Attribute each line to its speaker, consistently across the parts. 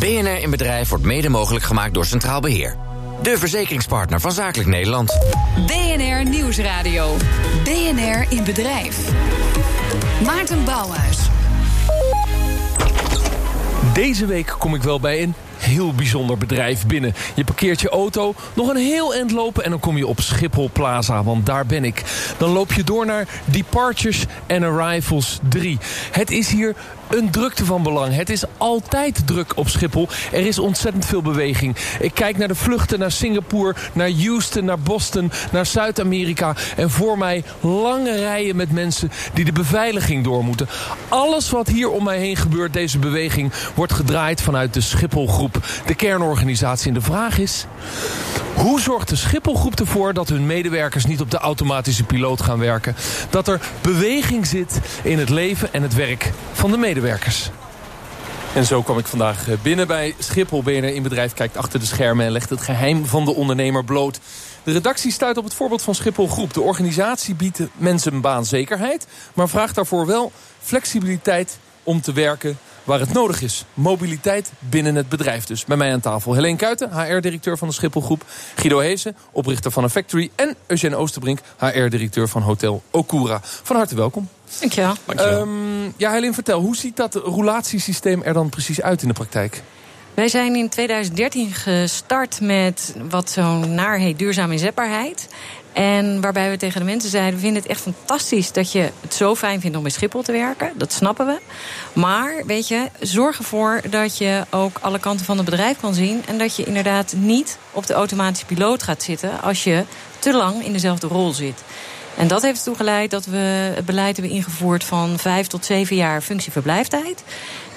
Speaker 1: BNR in Bedrijf wordt mede mogelijk gemaakt door Centraal Beheer. De verzekeringspartner van Zakelijk Nederland.
Speaker 2: BNR Nieuwsradio. BNR in Bedrijf. Maarten Bouwhuis.
Speaker 3: Deze week kom ik wel bij een heel bijzonder bedrijf binnen. Je parkeert je auto, nog een heel eind lopen... en dan kom je op Schiphol Plaza, want daar ben ik. Dan loop je door naar Departures and Arrivals 3. Het is hier een drukte van belang. Het is altijd druk op Schiphol. Er is ontzettend veel beweging. Ik kijk naar de vluchten naar Singapore, naar Houston, naar Boston, naar Zuid-Amerika. En voor mij lange rijen met mensen die de beveiliging door moeten. Alles wat hier om mij heen gebeurt, deze beweging, wordt gedraaid vanuit de Schipholgroep. De kernorganisatie. En de vraag is, hoe zorgt de Schipholgroep ervoor dat hun medewerkers niet op de automatische piloot gaan werken? Dat er beweging zit in het leven en het werk van de medewerkers. En zo kwam ik vandaag eh, binnen bij Schiphol. BNR in bedrijf kijkt achter de schermen en legt het geheim van de ondernemer bloot. De redactie stuit op het voorbeeld van Schiphol Groep. De organisatie biedt mensen baanzekerheid, maar vraagt daarvoor wel flexibiliteit om te werken waar het nodig is. Mobiliteit binnen het bedrijf dus. Bij mij aan tafel Helene Kuiten, HR-directeur van de Schipholgroep. Guido Heesen, oprichter van een factory. En Eugène Oosterbrink, HR-directeur van Hotel Okura. Van harte welkom.
Speaker 4: Dankjewel.
Speaker 3: Um, ja, Helene, vertel, hoe ziet dat roulatiesysteem er dan precies uit in de praktijk?
Speaker 4: Wij zijn in 2013 gestart met wat zo'n naar heet duurzame inzetbaarheid. En waarbij we tegen de mensen zeiden: we vinden het echt fantastisch dat je het zo fijn vindt om bij Schiphol te werken. Dat snappen we. Maar weet je, zorg ervoor dat je ook alle kanten van het bedrijf kan zien. En dat je inderdaad niet op de automatische piloot gaat zitten als je te lang in dezelfde rol zit. En dat heeft ertoe geleid dat we het beleid hebben ingevoerd van vijf tot zeven jaar functieverblijftijd.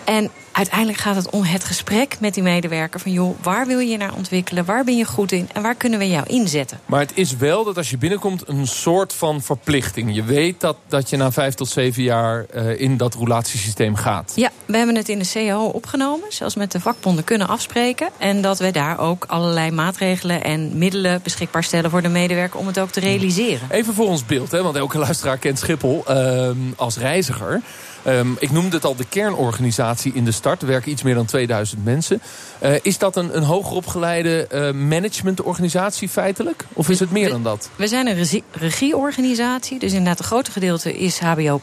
Speaker 4: En uiteindelijk gaat het om het gesprek met die medewerker. Van joh, waar wil je naar ontwikkelen? Waar ben je goed in? En waar kunnen we jou inzetten?
Speaker 3: Maar het is wel dat als je binnenkomt een soort van verplichting. Je weet dat, dat je na vijf tot zeven jaar uh, in dat roulatiesysteem gaat.
Speaker 4: Ja, we hebben het in de CAO opgenomen. Zelfs met de vakbonden kunnen afspreken. En dat we daar ook allerlei maatregelen en middelen beschikbaar stellen voor de medewerker om het ook te realiseren.
Speaker 3: Even voor ons beeld, hè, want elke luisteraar kent Schiphol uh, als reiziger. Um, ik noemde het al de kernorganisatie in de start. Er werken iets meer dan 2000 mensen. Uh, is dat een, een hoger opgeleide uh, managementorganisatie feitelijk? Of is het meer
Speaker 4: we,
Speaker 3: dan dat?
Speaker 4: We zijn een regie, regieorganisatie. Dus inderdaad een grote gedeelte is HBO+.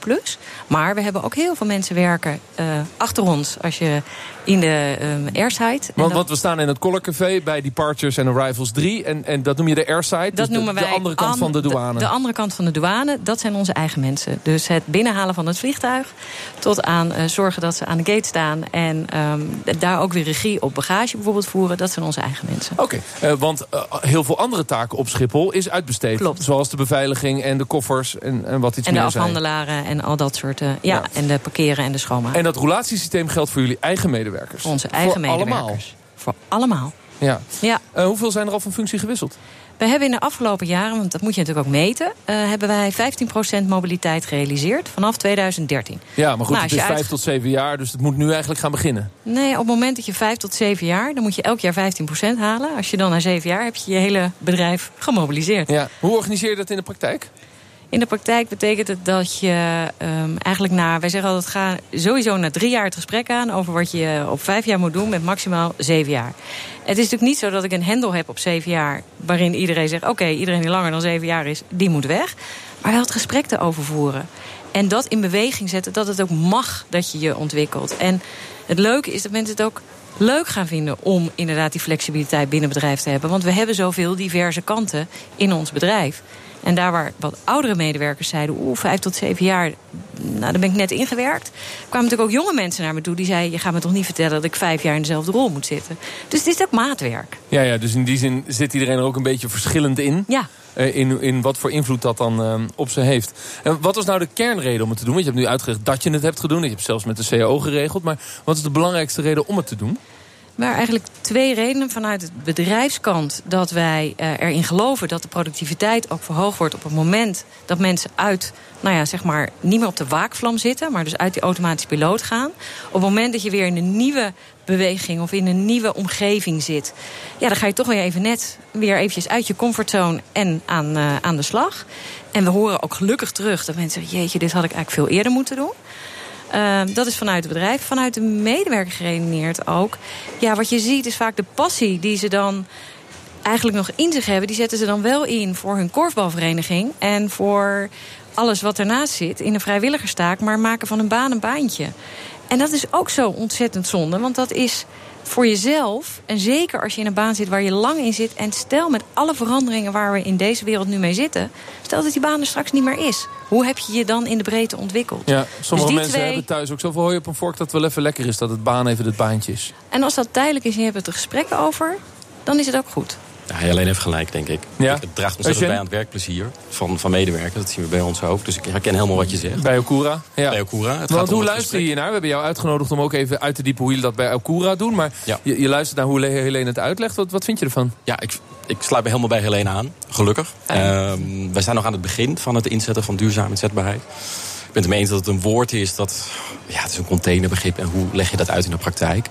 Speaker 4: Maar we hebben ook heel veel mensen werken uh, achter ons. Als je in de um, airside.
Speaker 3: Want, want, we staan in het Colorcafé bij Departures and Arrivals 3. En, en dat noem je de airside?
Speaker 4: Dat
Speaker 3: dus
Speaker 4: noemen
Speaker 3: de,
Speaker 4: wij
Speaker 3: de andere kant
Speaker 4: an,
Speaker 3: van de douane?
Speaker 4: De, de, andere kant van de douane, dat zijn onze eigen mensen. Dus het binnenhalen van het vliegtuig... tot aan uh, zorgen dat ze aan de gate staan... en um, daar ook weer regie op bagage bijvoorbeeld voeren. Dat zijn onze eigen mensen.
Speaker 3: Oké, okay. uh, want uh, heel veel andere taken op Schiphol is uitbesteed.
Speaker 4: Klopt.
Speaker 3: Zoals de beveiliging en de koffers en, en wat iets
Speaker 4: en
Speaker 3: meer
Speaker 4: En de afhandelaren zijn. en al dat soort... ja, ja, en de parkeren en de schoonmaken.
Speaker 3: En dat roulatiesysteem geldt voor jullie eigen medewerkers?
Speaker 4: Onze eigen
Speaker 3: voor
Speaker 4: medewerkers.
Speaker 3: Allemaal.
Speaker 4: Voor allemaal.
Speaker 3: Ja.
Speaker 4: ja.
Speaker 3: Hoeveel zijn er al van functie gewisseld?
Speaker 4: We hebben in de afgelopen jaren, want dat moet je natuurlijk ook meten... Uh, hebben wij 15% mobiliteit gerealiseerd vanaf 2013.
Speaker 3: Ja, maar goed,
Speaker 4: nou,
Speaker 3: het is 5 uit... tot 7 jaar, dus het moet nu eigenlijk gaan beginnen.
Speaker 4: Nee, op het moment dat je 5 tot 7 jaar... dan moet je elk jaar 15% halen. Als je dan na 7 jaar heb je je hele bedrijf gemobiliseerd.
Speaker 3: Ja. Hoe organiseer je dat in de praktijk?
Speaker 4: In de praktijk betekent het dat je um, eigenlijk na... wij zeggen altijd, ga sowieso na drie jaar het gesprek aan... over wat je op vijf jaar moet doen met maximaal zeven jaar. Het is natuurlijk niet zo dat ik een hendel heb op zeven jaar... waarin iedereen zegt, oké, iedereen die langer dan zeven jaar is... die moet weg. Maar wel het gesprek erover voeren. En dat in beweging zetten, dat het ook mag dat je je ontwikkelt. En het leuke is dat mensen het ook leuk gaan vinden om inderdaad die flexibiliteit binnen bedrijf te hebben. Want we hebben zoveel diverse kanten in ons bedrijf. En daar waar wat oudere medewerkers zeiden... oeh, vijf tot zeven jaar, nou, daar ben ik net ingewerkt... kwamen natuurlijk ook jonge mensen naar me toe die zeiden... je gaat me toch niet vertellen dat ik vijf jaar in dezelfde rol moet zitten. Dus het is ook maatwerk.
Speaker 3: Ja, ja dus in die zin zit iedereen er ook een beetje verschillend in.
Speaker 4: Ja.
Speaker 3: Uh, in, in wat voor invloed dat dan uh, op ze heeft. En wat was nou de kernreden om het te doen? Want je hebt nu uitgelegd dat je het hebt gedaan. Je hebt zelfs met de CAO geregeld. Maar wat is de belangrijkste reden om het te doen?
Speaker 4: Maar eigenlijk twee redenen vanuit het bedrijfskant dat wij uh, erin geloven dat de productiviteit ook verhoogd wordt op het moment dat mensen uit, nou ja, zeg maar, niet meer op de waakvlam zitten, maar dus uit die automatische piloot gaan. Op het moment dat je weer in een nieuwe beweging of in een nieuwe omgeving zit, ja, dan ga je toch weer even net weer eventjes uit je comfortzone en aan, uh, aan de slag. En we horen ook gelukkig terug dat mensen jeetje, dit had ik eigenlijk veel eerder moeten doen. Ehm, dat is vanuit het bedrijf. Vanuit de medewerker geredeneerd ook. Ja, wat je ziet is vaak de passie die ze dan eigenlijk nog in zich hebben. Die zetten ze dan wel in voor hun korfbalvereniging. En voor alles wat ernaast zit in een vrijwilligerstaak. Maar maken van een baan een baantje. En dat is ook zo ontzettend zonde. Want dat is voor jezelf, en zeker als je in een baan zit waar je lang in zit... en stel met alle veranderingen waar we in deze wereld nu mee zitten... stel dat die baan er straks niet meer is. Hoe heb je je dan in de breedte ontwikkeld?
Speaker 3: Ja, sommige dus mensen hebben thuis ook zoveel hooi op een vork... dat het wel even lekker is dat het baan even het baantje is.
Speaker 4: En als dat tijdelijk is en je hebt het er gesprek over... dan is het ook goed.
Speaker 5: Ja, hij alleen heeft gelijk, denk ik. Ja. Het draagt ontzettend bij aan het werkplezier van, van medewerkers. Dat zien we bij ons ook. Dus ik herken helemaal wat je zegt.
Speaker 3: Bij Okura?
Speaker 5: Ja. Bij Okura.
Speaker 3: Het Want hoe luister je naar? We hebben jou uitgenodigd om ook even uit te diepen hoe jullie dat bij Okura doen. Maar je, je, luistert naar hoe Helene het uitlegt. Wat, wat vind je ervan?
Speaker 5: Ja, ik, ik sluit me helemaal bij Helene aan. Gelukkig. Um, wij zijn nog aan het begin van het inzetten van duurzame inzetbaarheid. Ik ben het mee eens dat het een woord is dat... Ja, het is een containerbegrip. En hoe leg je dat uit in de praktijk?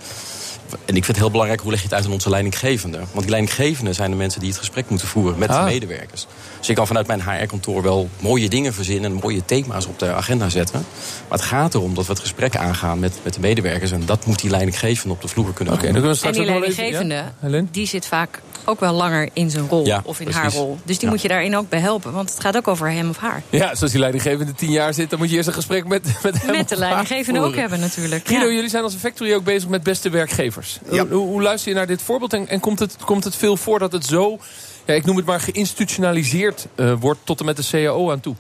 Speaker 5: En ik vind het heel belangrijk, hoe leg je het uit aan onze leidinggevenden? Want die leidinggevenden zijn de mensen die het gesprek moeten voeren met de ah. medewerkers. Dus ik kan vanuit mijn HR-kantoor wel mooie dingen verzinnen... en mooie thema's op de agenda zetten. Maar het gaat erom dat we het gesprek aangaan met, met de medewerkers... en dat moet die leidinggevende op de vloer kunnen
Speaker 4: okay, doen. En die leidinggevende, die zit vaak ook wel langer in zijn rol of in haar rol. Dus die moet je daarin ook bij helpen. Want het gaat ook over hem of haar.
Speaker 3: Ja, zoals die leidinggevende tien jaar zit... dan moet je eerst een gesprek met, met hem
Speaker 4: Met de leidinggevende ook hebben natuurlijk.
Speaker 3: Guido, jullie zijn als Factory ook bezig met beste Hoe, hoe, luister je naar dit voorbeeld? En, en, komt, het, komt het veel voor dat het zo... Ja, ik noem het maar geïnstitutionaliseerd uh, wordt tot en met de CAO aan toe?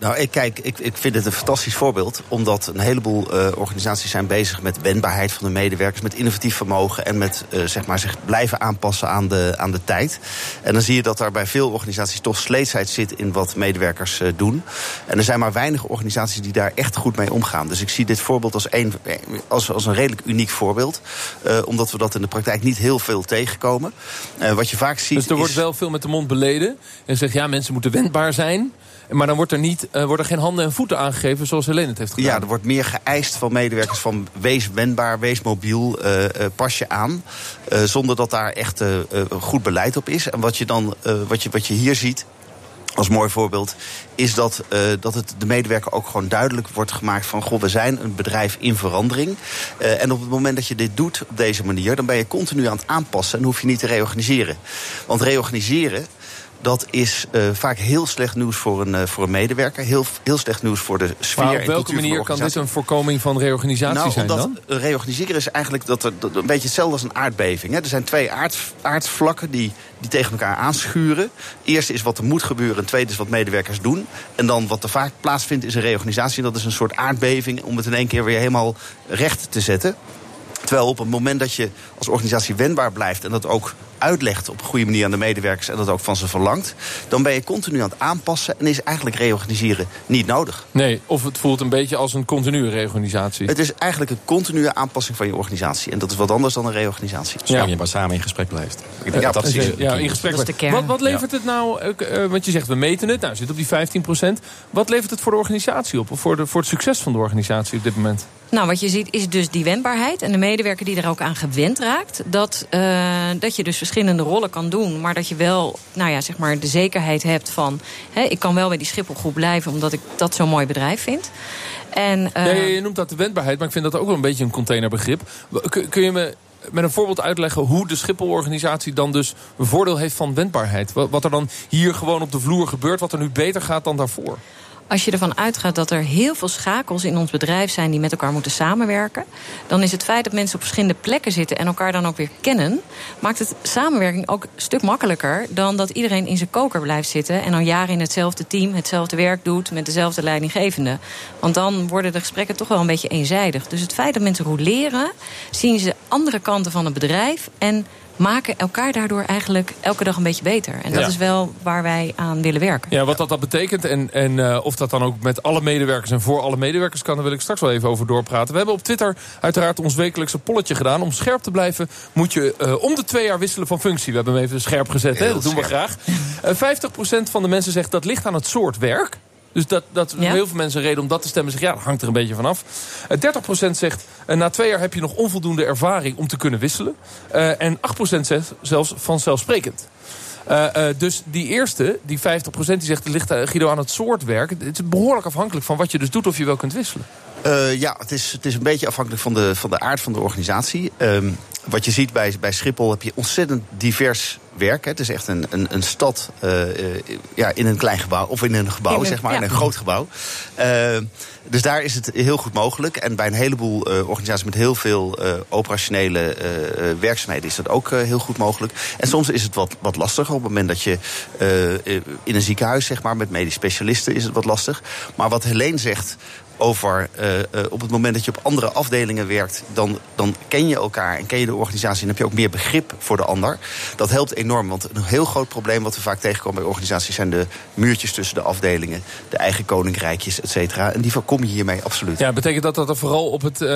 Speaker 6: Nou, ik, kijk, ik, ik vind het een fantastisch voorbeeld. Omdat een heleboel uh, organisaties zijn bezig met wendbaarheid van de medewerkers. Met innovatief vermogen en met uh, zeg maar zich blijven aanpassen aan de, aan de tijd. En dan zie je dat daar bij veel organisaties toch sleetsheid zit in wat medewerkers uh, doen. En er zijn maar weinig organisaties die daar echt goed mee omgaan. Dus ik zie dit voorbeeld als een, als, als een redelijk uniek voorbeeld. omdat we dat in de praktijk niet heel veel tegenkomen. wat je vaak ziet.
Speaker 3: Dus er wordt wel veel met de mond beleden. En zegt ja, mensen moeten wendbaar zijn. Maar dan wordt er, niet, uh, worden geen handen en voeten aangegeven zoals Helene het heeft gedaan.
Speaker 6: Ja, er wordt meer geëist van medewerkers van wees wendbaar, wees mobiel, uh, uh, pas je aan. zonder dat daar echt goed beleid op is. En wat je, dan, wat je, wat je hier ziet, als mooi voorbeeld, is dat, dat het de medewerker ook gewoon duidelijk wordt gemaakt van... goh, we zijn een bedrijf in verandering. En op het moment dat je dit doet op deze manier... dan ben je continu aan het aanpassen en hoef je niet te reorganiseren. Want reorganiseren dat is uh, vaak heel slecht nieuws voor een, uh, voor een medewerker. Heel, heel slecht nieuws voor de sfeer maar
Speaker 3: op welke manier kan dit een voorkoming van reorganisatie
Speaker 6: nou,
Speaker 3: zijn
Speaker 6: dan? Reorganiseren is eigenlijk dat er, dat, een beetje hetzelfde als een aardbeving. Hè. Er zijn twee aard, aardvlakken die, die tegen elkaar aanschuren. Eerste is wat er moet gebeuren. En tweede is wat medewerkers doen. En dan wat er vaak plaatsvindt is een reorganisatie. Dat is een soort aardbeving om het in één keer weer helemaal recht te zetten. Terwijl op het moment dat je als organisatie wendbaar blijft... en dat ook uitlegt op een goede manier aan de medewerkers... en dat ook van ze verlangt... dan ben je continu aan het aanpassen... en is eigenlijk reorganiseren niet nodig.
Speaker 3: Nee, of het voelt een beetje als een continue reorganisatie.
Speaker 6: Het is eigenlijk een continue aanpassing van je organisatie. En dat is wat anders dan een reorganisatie.
Speaker 5: Ja. je maar samen in gesprek blijft.
Speaker 3: Ik denk ja, dat, is, ja, in gesprek dat is Wat, wat levert het nou... Uh, want je zegt, we meten het. Nou, zit op die 15% Wat levert het voor de organisatie op? Of voor, de, voor het succes van de organisatie op dit moment?
Speaker 4: Nou, wat je ziet is dus die wendbaarheid. En de medewerker die er ook aan gewend raakt. Dat, uh, dat je dus verschillende rollen kan doen. Maar dat je wel nou ja, zeg maar de zekerheid hebt van... Hè, ik kan wel bij die Schipholgroep blijven... omdat ik dat zo'n mooi bedrijf vind. En,
Speaker 3: uh, ja, je noemt dat de wendbaarheid, maar ik vind dat ook wel een beetje een containerbegrip. Kun je me met een voorbeeld uitleggen hoe de Schiphol-organisatie dan dus een voordeel heeft van wendbaarheid? Wat er dan hier gewoon op de vloer gebeurt, wat er nu beter gaat dan daarvoor?
Speaker 4: Als je ervan uitgaat dat er heel veel schakels in ons bedrijf zijn die met elkaar moeten samenwerken, dan is het feit dat mensen op verschillende plekken zitten en elkaar dan ook weer kennen, maakt het samenwerking ook een stuk makkelijker dan dat iedereen in zijn koker blijft zitten en al jaren in hetzelfde team hetzelfde werk doet met dezelfde leidinggevende. Want dan worden de gesprekken toch wel een beetje eenzijdig. Dus het feit dat mensen goed leren, zien ze andere kanten van het bedrijf en maken elkaar daardoor eigenlijk elke dag een beetje beter. En dat is wel waar wij aan willen werken.
Speaker 3: Ja, wat dat, dat betekent en, en uh, of dat dan ook met alle medewerkers en voor alle medewerkers kan... daar wil ik straks wel even over doorpraten. We hebben op Twitter uiteraard ons wekelijkse polletje gedaan. Om scherp te blijven moet je uh, om de twee jaar wisselen van functie. We hebben hem even scherp gezet, hè? dat doen we graag. Uh, eh, 50% van de mensen zegt dat ligt aan het soort werk. Dus dat, dat ja? heel veel mensen reden om dat te stemmen. Zeggen, ja, dat hangt er een beetje vanaf. Uh, eh, 30% zegt, uh, na twee jaar heb je nog onvoldoende ervaring om te kunnen wisselen. Uh, en 8% zegt zelfs vanzelfsprekend. dus die eerste, die 50% die zegt, ligt Guido aan het soort werk. Het is behoorlijk afhankelijk van wat je dus doet of je wel kunt wisselen.
Speaker 6: Uh, ja, het is, het is een beetje afhankelijk van de, van de aard van de organisatie. Um, wat je ziet bij, bij Schiphol heb je ontzettend divers werk. Hè. Het is echt een, een, een stad uh, ja, in een klein gebouw. Of in een gebouw, zeg maar, in een groot gebouw. Uh, dus daar is het heel goed mogelijk. En bij een heleboel uh, organisaties met heel veel operationele werkzaamheden is dat ook heel goed mogelijk. En soms is het wat, wat lastiger. Op het moment dat je in een ziekenhuis, zeg maar, met medisch specialisten is het wat lastig. Maar wat Helene zegt over uh, uh, op het moment dat je op andere afdelingen werkt, dan, dan ken je elkaar en ken je de organisatie en heb je ook meer begrip voor de ander. Dat helpt enorm, want een heel groot probleem wat we vaak tegenkomen bij organisaties zijn de muurtjes tussen de afdelingen, de eigen koninkrijkjes, et cetera. En die voorkom je hiermee absoluut.
Speaker 3: Ja, betekent dat dat er vooral op het uh,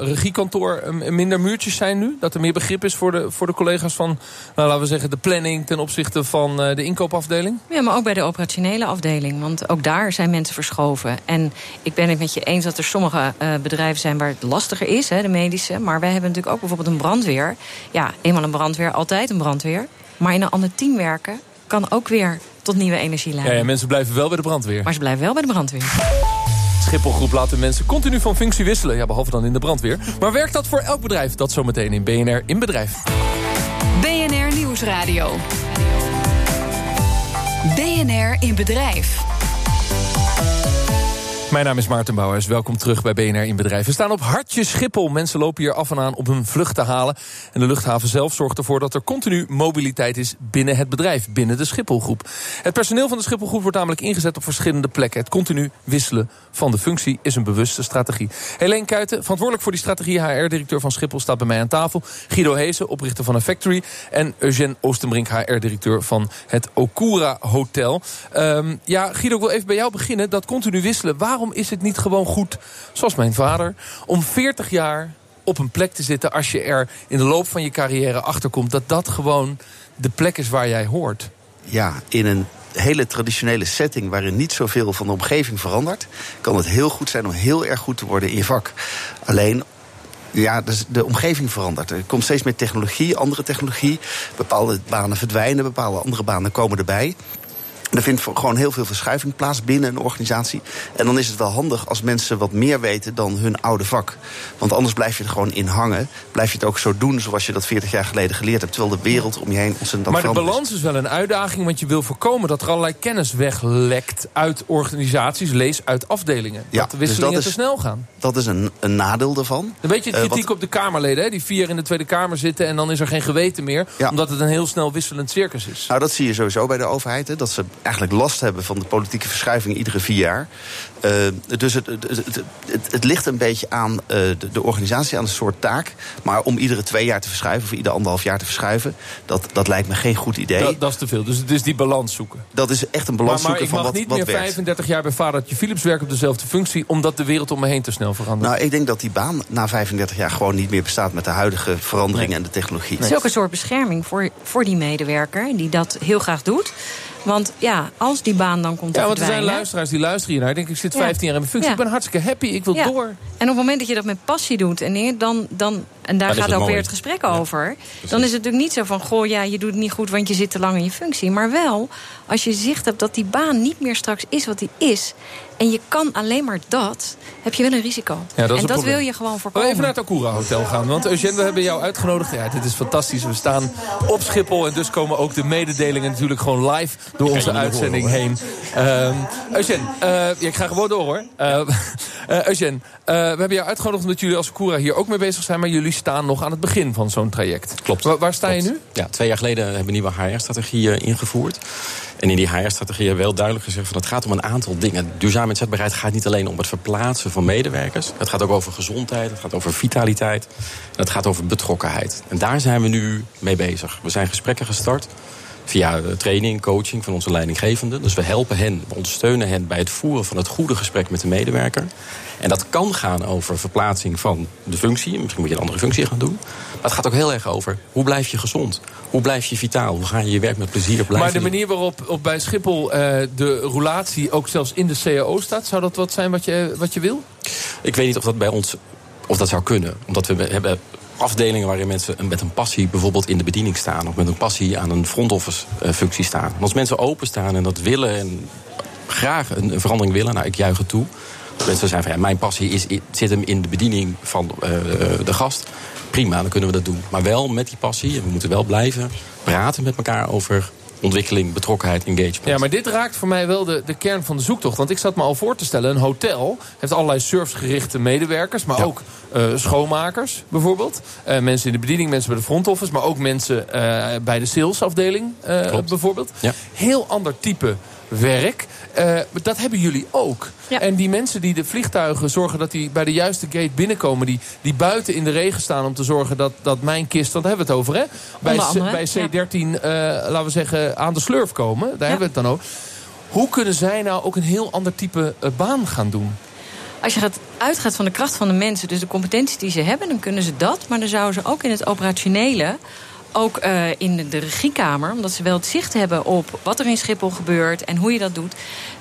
Speaker 3: regiekantoor minder muurtjes zijn nu? Dat er meer begrip is voor de, voor de collega's van, nou, laten we zeggen, de planning ten opzichte van de inkoopafdeling?
Speaker 4: Ja, maar ook bij de operationele afdeling, want ook daar zijn mensen verschoven. En ik ben het met je eens dat er sommige uh, bedrijven zijn waar het lastiger is, hè, de medische. Maar wij hebben natuurlijk ook bijvoorbeeld een brandweer. Ja, eenmaal een brandweer, altijd een brandweer. Maar in een ander team werken kan ook weer tot nieuwe energie leiden.
Speaker 3: Ja, ja mensen blijven wel bij de brandweer.
Speaker 4: Maar ze blijven wel bij de brandweer.
Speaker 3: Schipholgroep laat de mensen continu van functie wisselen. Ja, behalve dan in de brandweer. Maar werkt dat voor elk bedrijf? Dat zometeen in BNR in Bedrijf.
Speaker 2: BNR Nieuwsradio. BNR in Bedrijf.
Speaker 3: Mijn naam is Maarten Bouwers. Welkom terug bij BNR in Bedrijf. We staan op hartje Schiphol. Mensen lopen hier af en aan op hun vlucht te halen. En de luchthaven zelf zorgt ervoor dat er continu mobiliteit is binnen het bedrijf, binnen de Schipholgroep. Het personeel van de Schipholgroep wordt namelijk ingezet op verschillende plekken. Het continu wisselen van de functie is een bewuste strategie. Helene Kuiten, verantwoordelijk voor die strategie, HR-directeur van Schiphol, staat bij mij aan tafel. Guido Heesen, oprichter van een factory. En Eugène Oostenbrink, HR-directeur van het Okura Hotel. Um, ja, Guido, ik wil even bij jou beginnen. Dat continu wisselen, waarom is het niet gewoon goed, zoals mijn vader... om 40 jaar op een plek te zitten als je er in de loop van je carrière achterkomt... dat dat gewoon de plek is waar jij hoort?
Speaker 6: Ja, in een hele traditionele setting waarin niet zoveel van de omgeving verandert, kan het heel goed zijn om heel erg goed te worden in je vak. Alleen ja, dus de omgeving verandert. Er komt steeds meer technologie, andere technologie. Bepaalde banen verdwijnen, bepaalde andere banen komen erbij. Er vindt gewoon heel veel verschuiving plaats binnen een organisatie. En dan is het wel handig als mensen wat meer weten dan hun oude vak. Want anders blijf je er gewoon in hangen. Blijf je het ook zo doen zoals je dat 40 jaar geleden geleerd hebt. Terwijl de wereld om je heen ontzettend
Speaker 3: Maar de balans is wel een uitdaging. Want je wil voorkomen dat er allerlei kennis weglekt uit organisaties. Lees uit afdelingen. Ja, dat de wisselingen dus dat is, te snel gaan.
Speaker 6: Dat is een, een nadeel daarvan.
Speaker 3: Een beetje uh, kritiek op de Kamerleden. Hè? Die vier in de Tweede Kamer zitten. En dan is er geen geweten meer. Ja. Omdat het een heel snel wisselend circus is.
Speaker 6: Nou, dat zie je sowieso bij de overheid. Hè, dat ze eigenlijk last hebben van de politieke verschuiving iedere vier jaar. Uh, dus het, het, het, het, ligt een beetje aan uh, de, de, organisatie, aan een soort taak. Maar om iedere twee jaar te verschuiven, of ieder anderhalf jaar te verschuiven, dat, dat lijkt me geen goed idee.
Speaker 3: Dat, dat is te veel. Dus het is die balans zoeken.
Speaker 6: Dat is echt een balans
Speaker 3: maar, maar
Speaker 6: zoeken
Speaker 3: van
Speaker 6: wat
Speaker 3: niet
Speaker 6: wat
Speaker 3: meer
Speaker 6: werkt.
Speaker 3: 35 jaar bij Vadertje Philips werken op dezelfde functie, omdat de wereld om me heen te snel verandert.
Speaker 6: Nou, ik denk dat die baan na 35 jaar gewoon niet meer bestaat met de huidige veranderingen nee. en de technologie.
Speaker 4: Het is ook een soort bescherming voor, voor die medewerker die dat heel graag doet. Want ja, als die baan dan komt te
Speaker 3: Ja, want er zijn luisteraars die luisteren hiernaar. Ik denk, ik zit
Speaker 4: Ja.
Speaker 3: 15 jaar in mijn functie.
Speaker 4: Ja.
Speaker 3: Ik ben hartstikke happy. Ik wil
Speaker 4: Ja.
Speaker 3: door.
Speaker 4: En op het moment dat je dat met passie doet en dingen, dan, dan en daar gaat ook weer het gesprek over. Dan is het natuurlijk niet zo van, goh, ja, je doet het niet goed, want je zit te lang in je functie. Maar wel, als je zicht hebt dat die baan niet meer straks is wat die is, en je kan alleen maar dat, heb je wel een risico.
Speaker 3: dat is
Speaker 4: en dat
Speaker 3: probleem.
Speaker 4: wil je gewoon
Speaker 3: We
Speaker 4: voorkomen.
Speaker 3: even naar het Akura Hotel gaan. Want Eugène, we hebben jou uitgenodigd. Ja, dit is fantastisch. We staan op Schiphol. En dus komen ook de mededelingen natuurlijk gewoon live door onze uitzending heen. Ehm Eugène, eh, ja, ik ga gewoon door hoor. Eh eh, Eugène, eh, we hebben jou uitgenodigd omdat jullie als Akura hier ook mee bezig zijn. Maar jullie staan nog aan het begin van zo'n traject.
Speaker 5: Klopt.
Speaker 3: Wa- waar sta je nu?
Speaker 5: Ja, twee jaar geleden hebben we een nieuwe HR-strategie ingevoerd. En in die HR-strategie hebben we wel duidelijk gezegd... van het gaat om een aantal dingen. Duurzame inzetbaarheid gaat niet alleen om het verplaatsen van medewerkers. Het gaat ook over gezondheid, het gaat over vitaliteit... en het gaat over betrokkenheid. En daar zijn we nu mee bezig. We zijn gesprekken gestart via eh, training, coaching van onze leidinggevenden. Dus we helpen hen, we ondersteunen hen bij het voeren van het goede gesprek met de medewerker. En dat kan gaan over verplaatsing van de functie. Misschien moet je een andere functie gaan doen. Maar het gaat ook heel erg over hoe blijf je gezond? Hoe blijf je vitaal? Hoe ga je je werk met plezier blijven
Speaker 3: Maar de manier waarop op bij Schiphol eh, de roulatie ook zelfs in de CAO staat... zou dat wat zijn wat je, wat je wil?
Speaker 5: Ik weet niet of dat bij ons of dat zou kunnen. Omdat we hebben afdelingen waarin mensen met een passie bijvoorbeeld in de bediening staan. Of met een passie aan een front office eh, functie staan. Als mensen openstaan en dat willen en graag een, verandering willen, nou ik juich het toe. Mensen zijn van ja, mijn passie is, zit hem in de bediening van uh, de gast. Prima, dan kunnen we dat doen. Maar wel met die passie. En we moeten wel blijven praten met elkaar over ontwikkeling, betrokkenheid, engagement.
Speaker 3: Ja, maar dit raakt voor mij wel de, de kern van de zoektocht. Want ik zat me al voor te stellen, een hotel heeft allerlei servicegerichte medewerkers... maar ook uh, schoonmakers bijvoorbeeld. Uh, mensen in de bediening, mensen bij de front office... maar ook mensen uh, bij de salesafdeling bijvoorbeeld. Ja. Heel ander type werk. Uh, dat hebben jullie ook. Ja. En die mensen die de vliegtuigen zorgen dat die bij de juiste gate binnenkomen... die, die buiten in de regen staan om te zorgen dat, dat mijn kist... want daar hebben we het over, hè? Bij, andere, bij C13, ja. uh, laten we zeggen, aan de slurf komen. Daar hebben we het dan ook. Hoe kunnen zij nou ook een heel ander type uh, baan gaan doen?
Speaker 4: Als je gaat, uitgaat van de kracht van de mensen, dus de competenties die ze hebben... dan kunnen ze dat, maar dan zouden ze ook in het operationele ook uh, in de regiekamer, omdat ze wel het zicht hebben op wat er in Schiphol gebeurt en hoe je dat doet,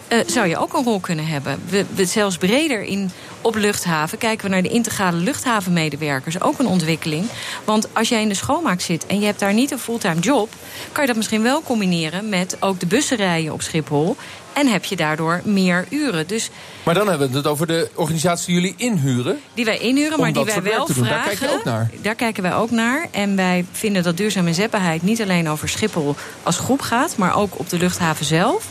Speaker 4: uh, zou je ook een rol kunnen hebben. We, we, zelfs breder in, op luchthaven kijken we naar de integrale luchthavenmedewerkers. Ook een ontwikkeling. Want als jij in de schoonmaak zit en je hebt daar niet een fulltime job... kan je dat misschien wel combineren met ook de bussen rijden op Schiphol... En heb je daardoor meer uren. Dus,
Speaker 3: maar dan hebben we het over de organisatie die jullie inhuren.
Speaker 4: Die wij inhuren, maar die wij wel vragen. Daar
Speaker 3: kijk je ook naar.
Speaker 4: Daar kijken wij ook naar. En wij vinden dat duurzame inzetbaarheid niet alleen over Schiphol als groep gaat... maar ook op de luchthaven zelf.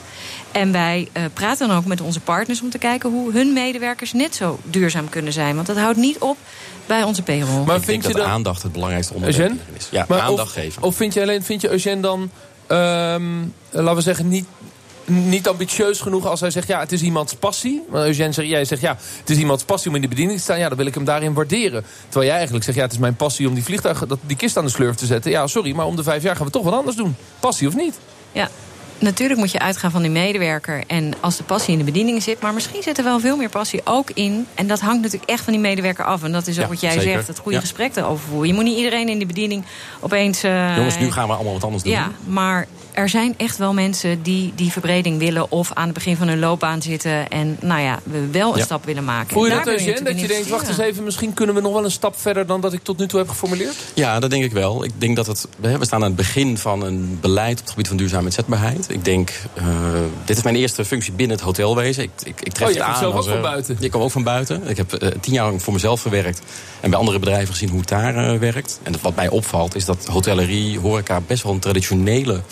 Speaker 4: En wij uh, praten dan ook met onze partners om te kijken hoe hun medewerkers net zo duurzaam kunnen zijn. Want dat houdt niet op bij onze payroll.
Speaker 5: Maar ik vind je dat aandacht het belangrijkste onderwerp is? Ja, maar aandacht
Speaker 3: of,
Speaker 5: geven.
Speaker 3: Of vind je alleen, vind je Eugène dan, um, laten we zeggen, niet, niet ambitieus genoeg als hij zegt... ja, het is iemands passie. Maar Eugène zegt, jij zegt, ja, het is iemands passie om in de bediening te staan. Ja, dan wil ik hem daarin waarderen. Terwijl jij eigenlijk zegt, ja, het is mijn passie om die vliegtuig... Dat, die kist aan de slurf te zetten. Ja, sorry, maar om de vijf jaar gaan we toch wat anders doen. Passie of niet?
Speaker 4: Ja, natuurlijk moet je uitgaan van die medewerker. En als de passie in de bediening zit. Maar misschien zit er wel veel meer passie ook in. En dat hangt natuurlijk echt van die medewerker af. En dat is ook wat jij zegt. Het goede gesprek erover voeren. Je moet niet iedereen in de bediening opeens... Uh,
Speaker 5: Jongens, nu gaan we allemaal wat anders doen.
Speaker 4: Ja, maar er zijn echt wel mensen die die verbreding willen... of aan het begin van hun loopbaan zitten... en nou ja, we wel een ja. stap willen maken.
Speaker 3: Voel je dat, Eugène, dat je denkt... wacht eens even, misschien kunnen we nog wel een stap verder... dan dat ik tot nu toe heb geformuleerd?
Speaker 5: Ja, dat denk ik wel. Ik denk dat het, we staan aan het begin van een beleid... op het gebied van duurzame inzetbaarheid. Ik denk, uh, dit is mijn eerste functie binnen het hotelwezen. Ik, ik, ik tref
Speaker 3: oh, je
Speaker 5: het aan.
Speaker 3: zelf ook van buiten?
Speaker 5: Ik kom ook van buiten. Ik heb uh, tien jaar lang voor mezelf gewerkt... en bij andere bedrijven gezien hoe het daar uh, werkt. En wat mij opvalt is dat hotellerie, horeca... best wel een traditionele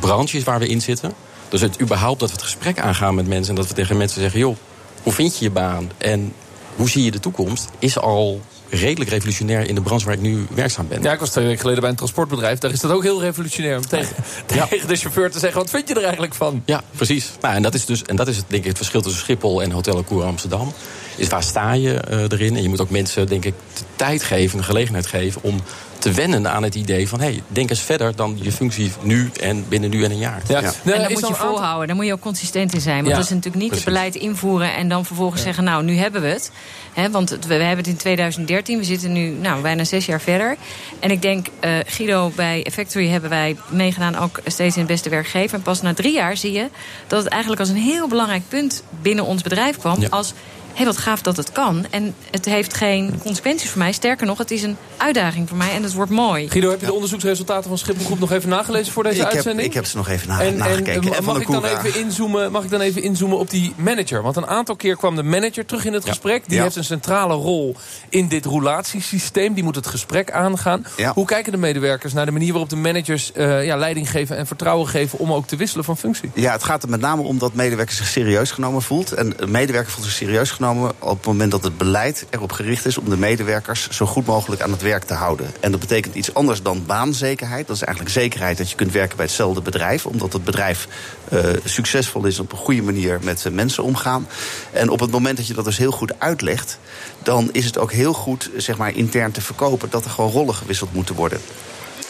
Speaker 5: branches waar we in zitten. Dus het überhaupt dat we het gesprek aangaan met mensen... en dat we tegen mensen zeggen, joh, hoe vind je je baan? En hoe zie je de toekomst? Is al redelijk revolutionair in de branche waar ik nu werkzaam ben.
Speaker 3: Ja, ik was twee weken geleden bij een transportbedrijf. Daar is dat ook heel revolutionair om tegen, ja. tegen de chauffeur te zeggen... wat vind je er eigenlijk van?
Speaker 5: Ja, precies. Nou, en dat is, dus, en dat is het, denk ik, het verschil tussen Schiphol en Hotel Cour Amsterdam. Is waar sta je uh, erin? En je moet ook mensen, denk ik, de tijd geven, de gelegenheid geven... om te wennen aan het idee van... hey, denk eens verder dan je functie nu en binnen nu en een jaar.
Speaker 4: Ja. ja. En dan moet je volhouden. Daar moet je ook consistent in zijn. Want ja. dat is natuurlijk niet Precies. het beleid invoeren... en dan vervolgens ja. zeggen, nou, nu hebben we het. He, want we, we, hebben het in 2013. We zitten nu nou, bijna zes jaar verder. En ik denk, uh, Guido, bij Factory hebben wij meegedaan... ook steeds in het beste werkgever. En pas na drie jaar zie je dat het eigenlijk als een heel belangrijk punt... binnen ons bedrijf kwam... als hey, wat gaaf dat het kan. En het heeft geen consequenties voor mij. Sterker nog, het is een uitdaging voor mij en het wordt mooi.
Speaker 3: Guido, heb je de onderzoeksresultaten van Schiphol Groep nog even nagelezen voor deze
Speaker 6: ik
Speaker 3: uitzending?
Speaker 6: Heb, ik heb ze nog even na, en, nagekeken. En,
Speaker 3: mag, ik dan even inzoomen, mag ik dan even inzoomen op die manager? Want een aantal keer kwam de manager terug in het ja. gesprek. Die ja. heeft een centrale rol in dit roulatiesysteem. Die moet het gesprek aangaan. Ja. Hoe kijken de medewerkers naar de manier waarop de managers uh, ja, leiding geven en vertrouwen geven om ook te wisselen van functie?
Speaker 6: Ja, het gaat er met name om dat medewerker zich serieus genomen voelt. En de medewerker voelt zich serieus genomen op het moment dat het beleid erop gericht is om de medewerkers zo goed mogelijk aan het werk te houden. En dat betekent iets anders dan baanzekerheid. Dat is eigenlijk zekerheid dat je kunt werken bij hetzelfde bedrijf, omdat het bedrijf uh, succesvol is op een goede manier met uh, mensen omgaan. En op het moment dat je dat dus heel goed uitlegt, dan is het ook heel goed zeg maar, intern te verkopen dat er gewoon rollen gewisseld moeten worden.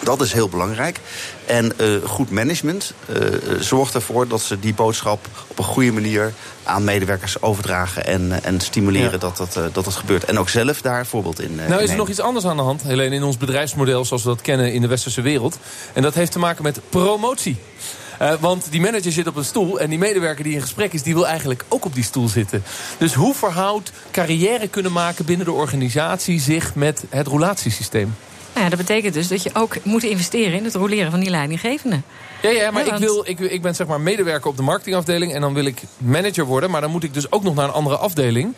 Speaker 6: Dat is heel belangrijk. En uh, goed management uh, zorgt ervoor dat ze die boodschap op een goede manier aan medewerkers overdragen en, en stimuleren ja. dat, dat, dat dat gebeurt. En ook zelf daar voorbeeld in.
Speaker 3: nou, is er nog iets anders aan de hand, Helene, in ons bedrijfsmodel zoals we dat kennen in de westerse wereld. En dat heeft te maken met promotie. Uh, want die manager zit op een stoel en die medewerker die in gesprek is... die wil eigenlijk ook op die stoel zitten. Dus hoe verhoudt carrière kunnen maken binnen de organisatie... zich met het roulatiesysteem?
Speaker 4: Nou ja, dat betekent dus dat je ook moet investeren in het roleren van die leidinggevende.
Speaker 3: Ja, ja maar
Speaker 4: Ja,
Speaker 3: ik, wil, ik, ik ben zeg maar medewerker op de marketingafdeling... en dan wil ik manager worden, maar dan moet ik dus ook nog naar een andere afdeling.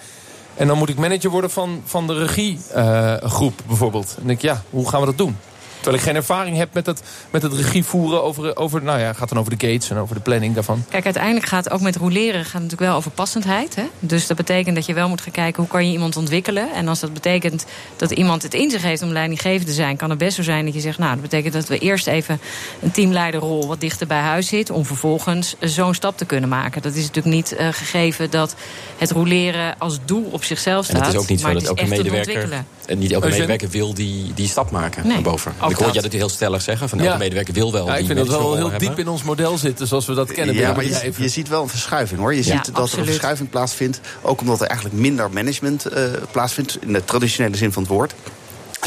Speaker 3: En dan moet ik manager worden van, van de regiegroep bijvoorbeeld. En dan denk ik, ja, hoe gaan we dat doen? Terwijl ik geen ervaring heb met het, met het regie voeren over, over... Nou ja, het gaat dan over de gates en over de planning daarvan.
Speaker 4: Kijk, uiteindelijk gaat het ook met roleren gaat het natuurlijk wel over passendheid. Hè? Dus dat betekent dat je wel moet gaan kijken hoe kan je iemand ontwikkelen. En als dat betekent dat iemand het in zich heeft om leidinggevend te zijn, kan het best zo zijn dat je zegt, nou, dat betekent dat we eerst even een teamleiderrol wat dichter bij huis zit, om vervolgens zo'n stap te kunnen maken. Dat is natuurlijk niet eh, gegeven dat het roleren als doel op zichzelf
Speaker 5: En
Speaker 4: staat.
Speaker 5: het is ook niet zo dat elke medewerker...
Speaker 4: ontwikkelen.
Speaker 5: En niet elke medewerker wil die, die stap maken
Speaker 4: Nee,
Speaker 5: naar boven. Ik hoor
Speaker 4: dat.
Speaker 5: jij dat heel stellig zeggen. Van
Speaker 3: Ja.
Speaker 5: elke medewerker wil wel
Speaker 3: Ja, ik vind dat wel heel diep
Speaker 5: hebben.
Speaker 3: in ons model zitten, zoals we dat kennen
Speaker 6: Ja, maar je, ziet wel een verschuiving hoor. Je
Speaker 4: Ja,
Speaker 6: ziet dat er een verschuiving plaatsvindt. Ook omdat er eigenlijk minder management eh, plaatsvindt. In de traditionele zin van het woord.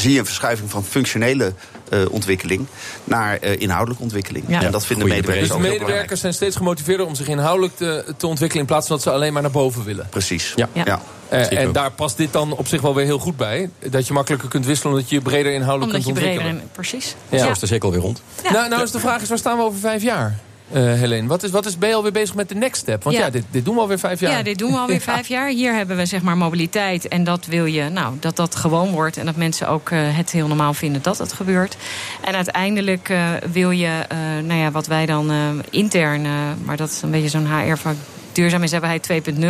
Speaker 6: Zie je een verschuiving van functionele eh, ontwikkeling naar eh, inhoudelijke ontwikkeling.
Speaker 4: Ja.
Speaker 6: En dat vinden
Speaker 5: Goeie
Speaker 6: medewerkers
Speaker 3: Dus
Speaker 6: ook belangrijk.
Speaker 3: medewerkers zijn steeds gemotiveerder om zich inhoudelijk te, te ontwikkelen... in plaats van dat ze alleen maar naar boven willen.
Speaker 6: Precies.
Speaker 5: Ja.
Speaker 4: Ja.
Speaker 6: Ja.
Speaker 3: Eh, en daar past dit dan op zich wel weer heel goed bij. Dat je makkelijker kunt wisselen omdat je je breder inhoudelijk
Speaker 4: Omdat je
Speaker 3: kunt
Speaker 4: breder
Speaker 3: ontwikkelen.
Speaker 4: precies.
Speaker 3: Ja.
Speaker 5: Zo is de cirkel weer rond.
Speaker 4: Ja.
Speaker 3: Nou, nou is de vraag is, waar staan we over vijf jaar? Eh Helene, wat is, wat is, ben je alweer bezig met de next step? Want ja,
Speaker 4: Ja.
Speaker 3: dit, dit doen we alweer vijf jaar.
Speaker 4: Ja, dit doen we alweer vijf jaar. Hier hebben we zeg maar mobiliteit. En dat wil je, nou, dat dat gewoon wordt. En dat mensen ook eh, het heel normaal vinden dat het gebeurt. En uiteindelijk eh, wil je, nou ja, wat wij dan intern, maar dat is een beetje zo'n HR van duurzaamheidsbaarheid 2.0.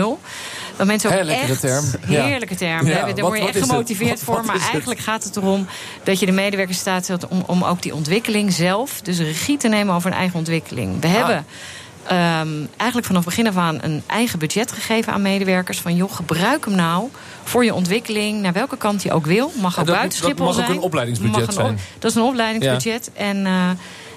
Speaker 4: Dat mensen ook echt,
Speaker 3: term.
Speaker 4: Heerlijke term.
Speaker 3: Ja,
Speaker 4: Daar word je echt gemotiveerd voor.
Speaker 3: wat
Speaker 4: Maar
Speaker 3: het?
Speaker 4: eigenlijk gaat het erom dat je de medewerkers staat zet om, om ook die ontwikkeling zelf, dus regie te nemen over een eigen ontwikkeling. We
Speaker 3: Ah.
Speaker 4: hebben ehm, eigenlijk vanaf begin af aan een eigen budget gegeven aan medewerkers. Van joh, gebruik hem nou voor je ontwikkeling, naar welke kant je ook wil. Mag ook
Speaker 3: dat-
Speaker 4: buiten
Speaker 3: dat
Speaker 4: Schiphol
Speaker 3: mag ook
Speaker 4: zijn.
Speaker 3: een opleidingsbudget
Speaker 4: Mag een op-
Speaker 3: zijn.
Speaker 4: Dat is een opleidingsbudget. En, eh,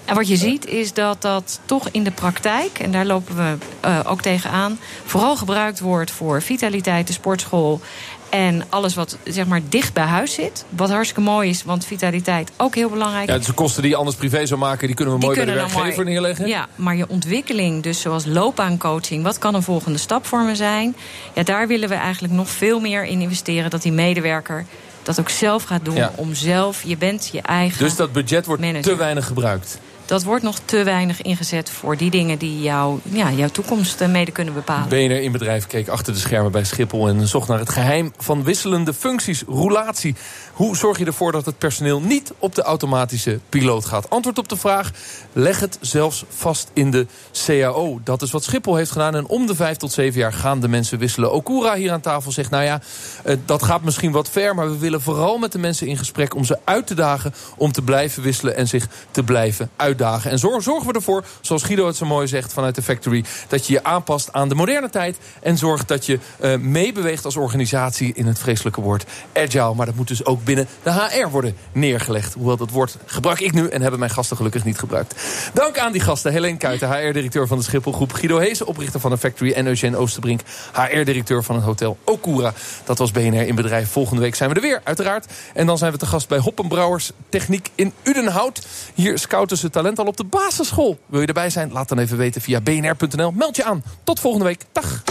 Speaker 4: en wat je ziet is dat dat toch in de praktijk, en daar lopen we eh, ook tegenaan, vooral gebruikt wordt voor vitaliteit, de sportschool. En alles wat zeg maar dicht bij huis zit. Wat hartstikke mooi is, want vitaliteit ook heel belangrijk.
Speaker 3: Ja, dus de kosten die je anders privé zou maken, die kunnen we
Speaker 4: Die
Speaker 3: mooi bij de werkgever
Speaker 4: mooi-
Speaker 3: neerleggen.
Speaker 4: Ja, maar je ontwikkeling, dus zoals loopbaancoaching, wat kan een volgende stap voor me zijn? Ja, daar willen we eigenlijk nog veel meer in investeren. Dat die medewerker dat ook zelf gaat doen.
Speaker 3: Ja.
Speaker 4: Om zelf, je bent je eigen.
Speaker 3: Dus dat budget wordt
Speaker 4: Manager.
Speaker 3: te weinig gebruikt.
Speaker 4: Dat wordt nog te weinig ingezet voor die dingen die jou, ja, jouw toekomst eh, mede kunnen bepalen.
Speaker 3: BNR in bedrijf keek achter de schermen bij Schiphol... en zocht naar het geheim van wisselende functies, roulatie. Hoe zorg je ervoor dat het personeel niet op de automatische piloot gaat? Antwoord op de vraag, leg het zelfs vast in de CAO. Dat is wat Schiphol heeft gedaan en om de vijf tot zeven jaar gaan de mensen wisselen. Okura hier aan tafel zegt, nou ja, eh, dat gaat misschien wat ver... maar we willen vooral met de mensen in gesprek om ze uit te dagen... om te blijven wisselen en zich te blijven En zorg, zorgen we ervoor, zoals Guido het zo mooi zegt vanuit de factory... dat je je aanpast aan de moderne tijd... en zorg dat je eh, meebeweegt als organisatie in het vreselijke woord agile. Maar dat moet dus ook binnen de HR worden neergelegd. Hoewel dat woord gebruik ik nu en hebben mijn gasten gelukkig niet gebruikt. Dank aan die gasten. Helene Kuiten, HR-directeur van de Schipholgroep. Guido Heesen, oprichter van de Factory. En Eugène Oosterbrink, HR-directeur van het hotel Okura. Dat was BNR in bedrijf. Volgende week zijn we er weer, uiteraard. En dan zijn we te gast bij Hoppenbrouwers Techniek in Udenhout. Hier scouten ze al op de basisschool. Wil je erbij zijn? Laat dan even weten via bnr.nl. Meld je aan. Tot volgende week. Dag.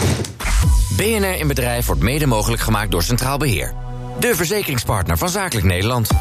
Speaker 1: BNR in bedrijf wordt mede mogelijk gemaakt door Centraal Beheer. De verzekeringspartner van Zakelijk Nederland.